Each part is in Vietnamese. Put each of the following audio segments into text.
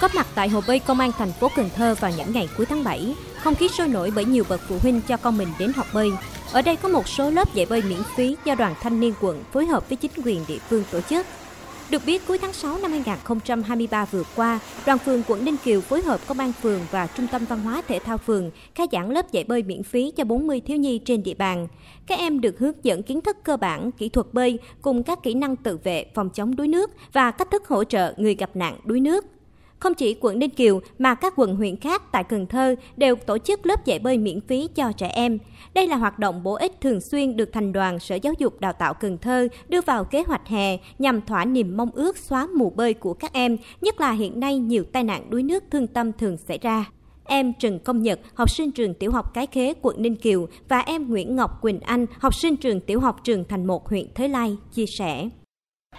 Có mặt tại Hồ bơi Công an thành phố Cần Thơ vào những ngày cuối tháng 7, không khí sôi nổi bởi nhiều bậc phụ huynh cho con mình đến học bơi. Ở đây có một số lớp dạy bơi miễn phí do đoàn thanh niên quận phối hợp với chính quyền địa phương tổ chức. Được biết, cuối tháng 6 năm 2023 vừa qua, đoàn phường quận Ninh Kiều phối hợp công an phường và trung tâm văn hóa thể thao phường khai giảng lớp dạy bơi miễn phí cho 40 thiếu nhi trên địa bàn. Các em được hướng dẫn kiến thức cơ bản, kỹ thuật bơi cùng các kỹ năng tự vệ, phòng chống đuối nước và cách thức hỗ trợ người gặp nạn đuối nước. Không chỉ quận Ninh Kiều mà các quận huyện khác tại Cần Thơ đều tổ chức lớp dạy bơi miễn phí cho trẻ em. Đây là hoạt động bổ ích thường xuyên được thành đoàn Sở Giáo dục Đào tạo Cần Thơ đưa vào kế hoạch hè nhằm thỏa niềm mong ước xóa mù bơi của các em, nhất là hiện nay nhiều tai nạn đuối nước thương tâm thường xảy ra. Em Trần Công Nhật, học sinh trường tiểu học Cái Khế, quận Ninh Kiều và em Nguyễn Ngọc Quỳnh Anh, học sinh trường tiểu học trường Thành Một, huyện Thới Lai, chia sẻ.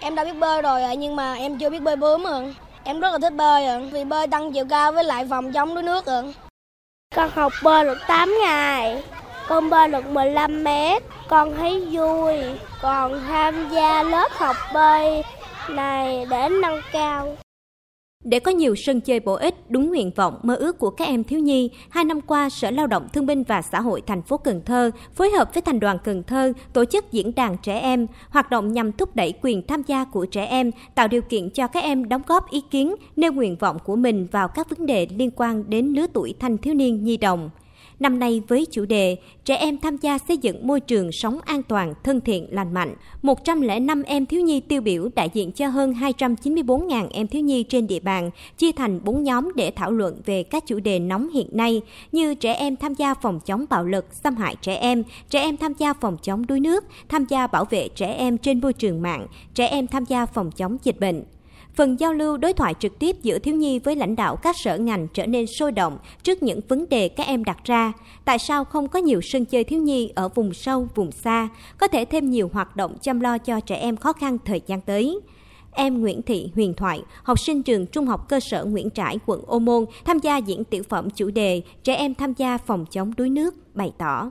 Em đã biết bơi rồi nhưng mà em chưa biết bơi bướm rồi. Em rất là thích bơi ạ. Vì bơi tăng chiều cao với lại phòng chống đuối nước ạ. Con học bơi được 8 ngày, con bơi được 15 mét, con thấy vui, còn tham gia lớp học bơi này để nâng cao. Để có nhiều sân chơi bổ ích, đúng nguyện vọng, mơ ước của các em thiếu nhi, hai năm qua Sở Lao động Thương binh và Xã hội thành phố Cần Thơ phối hợp với Thành đoàn Cần Thơ tổ chức diễn đàn trẻ em, hoạt động nhằm thúc đẩy quyền tham gia của trẻ em, tạo điều kiện cho các em đóng góp ý kiến, nêu nguyện vọng của mình vào các vấn đề liên quan đến lứa tuổi thanh thiếu niên nhi đồng. Năm nay với chủ đề Trẻ em tham gia xây dựng môi trường sống an toàn, thân thiện, lành mạnh, 105 em thiếu nhi tiêu biểu đại diện cho hơn 294.000 em thiếu nhi trên địa bàn, chia thành 4 nhóm để thảo luận về các chủ đề nóng hiện nay như trẻ em tham gia phòng chống bạo lực, xâm hại trẻ em, trẻ em tham gia phòng chống đuối nước, tham gia bảo vệ trẻ em trên môi trường mạng, trẻ em tham gia phòng chống dịch bệnh. Phần giao lưu đối thoại trực tiếp giữa thiếu nhi với lãnh đạo các sở ngành trở nên sôi động trước những vấn đề các em đặt ra. Tại sao không có nhiều sân chơi thiếu nhi ở vùng sâu, vùng xa, có thể thêm nhiều hoạt động chăm lo cho trẻ em khó khăn thời gian tới? Em Nguyễn Thị Huyền Thoại, học sinh trường Trung học cơ sở Nguyễn Trãi, quận Ô Môn, tham gia diễn tiểu phẩm chủ đề Trẻ em tham gia phòng chống đuối nước, bày tỏ.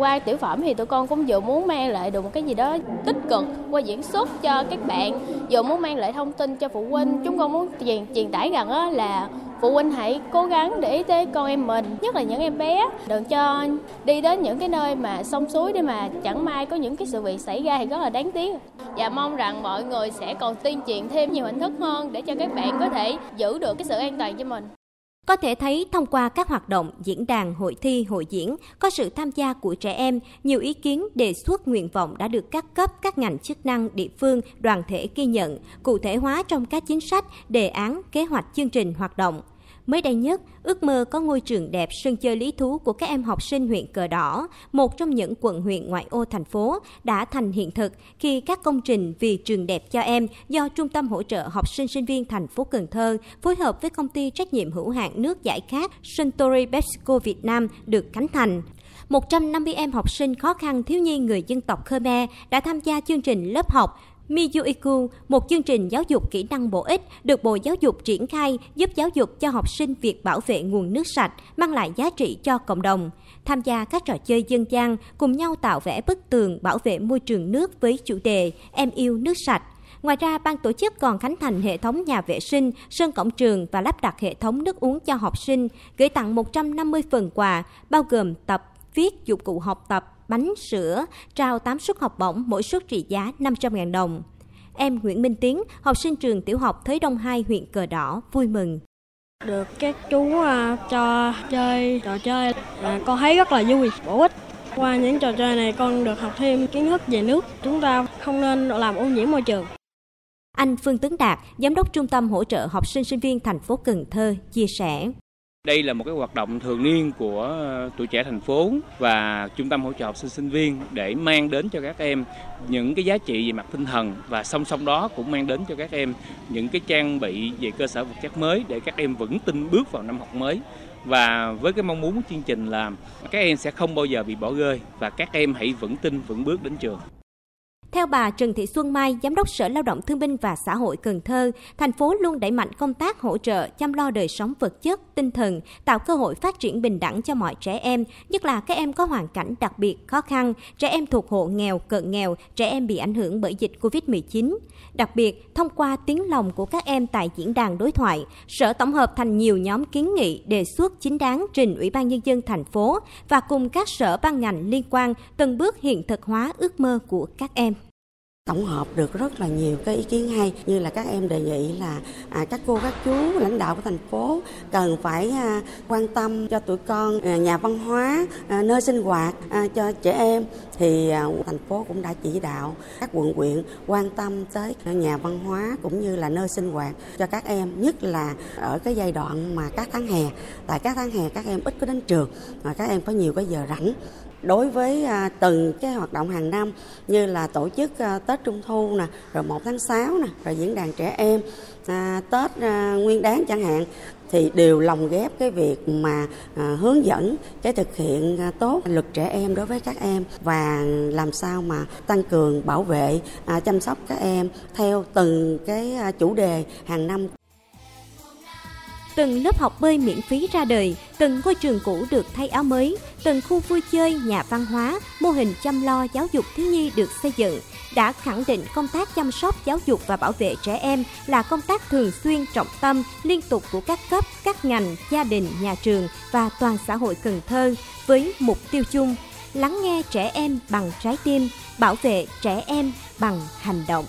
Qua tiểu phẩm thì tụi con cũng vừa muốn mang lại được một cái gì đó tích cực qua diễn xuất cho các bạn, vừa muốn mang lại thông tin cho phụ huynh. Chúng con muốn truyền, truyền tải rằng đó là phụ huynh hãy cố gắng để ý tới con em mình, nhất là những em bé, đừng cho đi đến những cái nơi mà sông suối để mà chẳng may có những cái sự việc xảy ra thì rất là đáng tiếc. Và mong rằng mọi người sẽ còn tuyên truyền thêm nhiều hình thức hơn để cho các bạn có thể giữ được cái sự an toàn cho mình. Có thể thấy thông qua các hoạt động, diễn đàn, hội thi, hội diễn, có sự tham gia của trẻ em, nhiều ý kiến, đề xuất nguyện vọng đã được các cấp, các ngành chức năng, địa phương, đoàn thể ghi nhận, cụ thể hóa trong các chính sách, đề án, kế hoạch chương trình hoạt động. Mới đây nhất, ước mơ có ngôi trường đẹp sân chơi lý thú của các em học sinh huyện Cờ Đỏ, một trong những quận huyện ngoại ô thành phố, đã thành hiện thực khi các công trình vì trường đẹp cho em do Trung tâm hỗ trợ học sinh sinh viên thành phố Cần Thơ phối hợp với công ty trách nhiệm hữu hạn nước giải khát Suntory Pepsico Việt Nam được khánh thành. 150 em học sinh khó khăn thiếu nhi người dân tộc Khmer đã tham gia chương trình lớp học Miyuiku, một chương trình giáo dục kỹ năng bổ ích được Bộ Giáo dục triển khai giúp giáo dục cho học sinh việc bảo vệ nguồn nước sạch, mang lại giá trị cho cộng đồng. Tham gia các trò chơi dân gian, cùng nhau tạo vẽ bức tường bảo vệ môi trường nước với chủ đề Em yêu nước sạch. Ngoài ra, ban tổ chức còn khánh thành hệ thống nhà vệ sinh, sân cổng trường và lắp đặt hệ thống nước uống cho học sinh, gửi tặng 150 phần quà, bao gồm tập, viết, dụng cụ học tập, bánh, sữa, trao 8 suất học bổng, mỗi suất trị giá 500.000 đồng. Em Nguyễn Minh Tiến, học sinh trường tiểu học Thới Đông 2 huyện Cờ Đỏ, vui mừng. Được các chú uh, cho chơi trò chơi, à, con thấy rất là vui, bổ ích. Qua những trò chơi này con được học thêm kiến thức về nước. Chúng ta không nên làm ô nhiễm môi trường. Anh Phương Tấn Đạt, Giám đốc Trung tâm hỗ trợ học sinh sinh viên thành phố Cần Thơ, chia sẻ. Đây là một cái hoạt động thường niên của ờ, tuổi trẻ thành phố và trung tâm hỗ trợ học sinh sinh viên để mang đến cho các em những cái giá trị về mặt tinh thần và song song đó cũng mang đến cho các em những cái trang bị về cơ sở vật chất mới để các em vững tin bước vào năm học mới và với cái mong muốn của chương trình là các em sẽ không bao giờ bị bỏ rơi và các em hãy vững tin vững bước đến trường. Theo bà Trần Thị Xuân Mai, Giám đốc Sở Lao động Thương binh và Xã hội Cần Thơ, thành phố luôn đẩy mạnh công tác hỗ trợ chăm lo đời sống vật chất, tinh thần, tạo cơ hội phát triển bình đẳng cho mọi trẻ em, nhất là các em có hoàn cảnh đặc biệt khó khăn, trẻ em thuộc hộ nghèo, cận nghèo, trẻ em bị ảnh hưởng bởi dịch COVID-19. Đặc biệt, thông qua tiếng lòng của các em tại diễn đàn đối thoại, Sở tổng hợp thành nhiều nhóm kiến nghị đề xuất chính đáng trình Ủy ban Nhân dân thành phố và cùng các sở ban ngành liên quan từng bước hiện thực hóa ước mơ của các em tổng hợp được rất là nhiều cái ý kiến hay. Như là các em đề nghị là à, các cô các chú lãnh đạo của thành phố cần phải à, quan tâm cho tụi con à, nhà văn hóa à, nơi sinh hoạt à, cho trẻ em. Thì à, thành phố cũng đã chỉ đạo các quận huyện quan tâm tới nhà văn hóa cũng như là nơi sinh hoạt cho các em nhất là ở cái giai đoạn mà các tháng hè. Tại các tháng hè các em ít có đến trường mà các em có nhiều cái giờ rảnh đối với à, từng cái hoạt động hàng năm như là tổ chức à, Tết Trung thu nè, rồi 1 tháng 6 nè, rồi diễn đàn trẻ em, à, Tết Nguyên Đán chẳng hạn thì đều lồng ghép cái việc mà hướng dẫn cái thực hiện tốt luật trẻ em đối với các em và làm sao mà tăng cường bảo vệ chăm sóc các em theo từng cái chủ đề hàng năm từng lớp học bơi miễn phí ra đời, từng ngôi trường cũ được thay áo mới, từng khu vui chơi, nhà văn hóa, mô hình chăm lo giáo dục thiếu nhi được xây dựng, đã khẳng định công tác chăm sóc giáo dục và bảo vệ trẻ em là công tác thường xuyên trọng tâm, liên tục của các cấp, các ngành, gia đình, nhà trường và toàn xã hội Cần Thơ với mục tiêu chung lắng nghe trẻ em bằng trái tim, bảo vệ trẻ em bằng hành động.